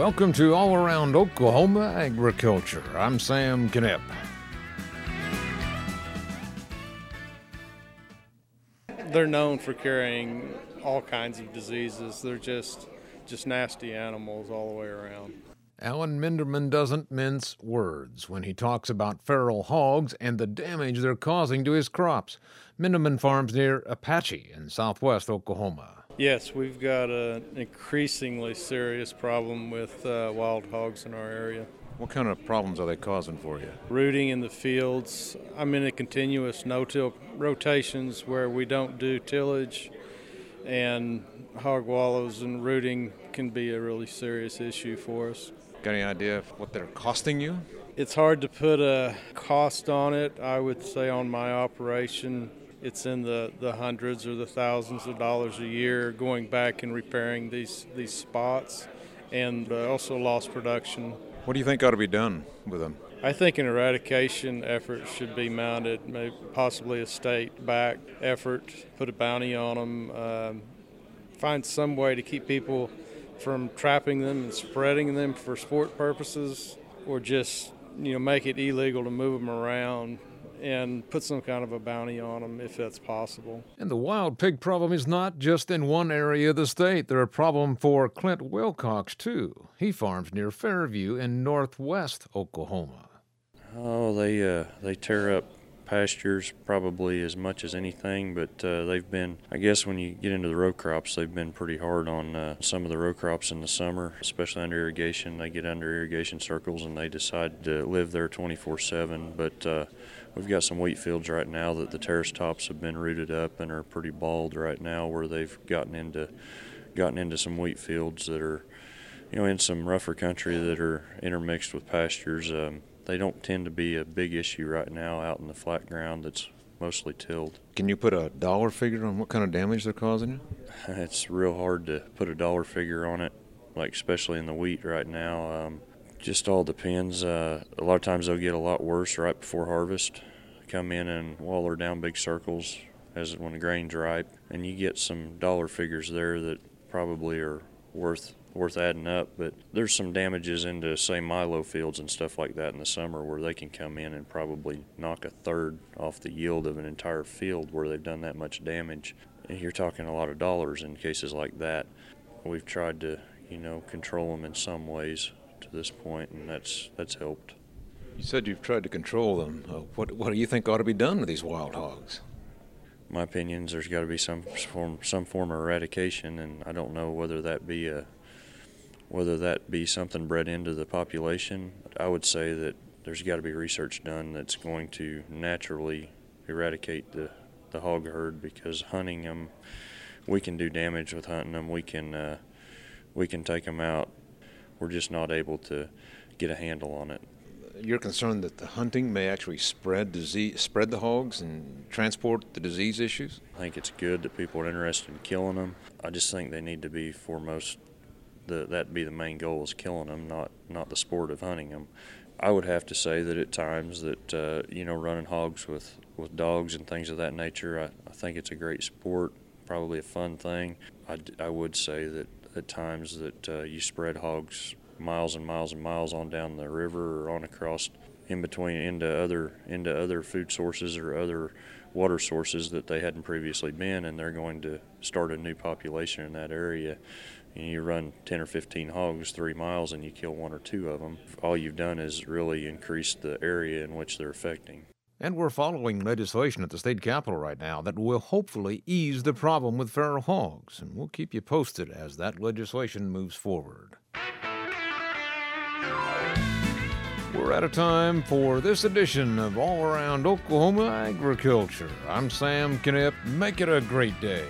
Welcome to All Around Oklahoma Agriculture. I'm Sam Knipp. They're known for carrying all kinds of diseases. They're just just nasty animals all the way around. Alan Mindemann doesn't mince words when he talks about feral hogs and the damage they're causing to his crops. Mindemann farms near Apache in southwest Oklahoma. Yes, we've got an increasingly serious problem with uh, wild hogs in our area. What kind of problems are they causing for you? Rooting in the fields. I'm in a continuous no-till rotations where we don't do tillage, and hog wallows and rooting can be a really serious issue for us. Got any idea of what they're costing you? It's hard to put a cost on it. I would say on my operation, it's in the, the hundreds or the thousands of dollars a year going back and repairing these, these spots and uh, also lost production. What do you think ought to be done with them? I think an eradication effort should be mounted, maybe possibly a state backed effort, put a bounty on them, um, find some way to keep people from trapping them and spreading them for sport purposes, or just you know make it illegal to move them around and put some kind of a bounty on them if that's possible. And the wild pig problem is not just in one area of the state. They're a problem for Clint Wilcox, too. He farms near Fairview in northwest Oklahoma. Oh, they uh, they tear up pastures probably as much as anything, but uh, they've been, I guess, when you get into the row crops, they've been pretty hard on uh, some of the row crops in the summer, especially under irrigation. They get under irrigation circles and they decide to live there 24 7. But uh, we've got some wheat fields right now that the terrace tops have been rooted up and are pretty bald right now, where they've gotten into gotten into some wheat fields that are, you know, in some rougher country that are intermixed with pastures. Um, they don't tend to be a big issue right now out in the flat ground that's mostly tilled. Can you put a dollar figure on what kind of damage they're causing you? It's real hard to put a dollar figure on it, like especially in the wheat right now. Um, just all depends. Uh, a lot of times they'll get a lot worse right before harvest. Come in and waller down big circles as when the grain's ripe, and you get some dollar figures there that probably are worth worth adding up. But there's some damages into say milo fields and stuff like that in the summer where they can come in and probably knock a third off the yield of an entire field where they've done that much damage. And you're talking a lot of dollars in cases like that. We've tried to, you know, control them in some ways to this point, and that's that's helped. You said you've tried to control them. Uh, what what do you think ought to be done with these wild hogs? My opinions, there's got to be some form some form of eradication, and I don't know whether that be a whether that be something bred into the population. I would say that there's got to be research done that's going to naturally eradicate the, the hog herd because hunting them, we can do damage with hunting them. We can uh, we can take them out. We're just not able to get a handle on it. You're concerned that the hunting may actually spread disease, spread the hogs, and transport the disease issues. I think it's good that people are interested in killing them. I just think they need to be foremost the, that'd be the main goal is killing them, not not the sport of hunting them. I would have to say that at times that uh, you know running hogs with, with dogs and things of that nature, I, I think it's a great sport, probably a fun thing. I, I would say that at times that uh, you spread hogs miles and miles and miles on down the river or on across in between into other into other food sources or other water sources that they hadn't previously been, and they're going to start a new population in that area And you run 10 or 15 hogs three miles and you kill one or two of them, all you've done is really increase the area in which they're affecting. And we're following legislation at the state capitol right now that will hopefully ease the problem with feral hogs, and we'll keep you posted as that legislation moves forward. We're out of time for this edition of All Around Oklahoma Agriculture. I'm Sam Knipp. Make it a great day.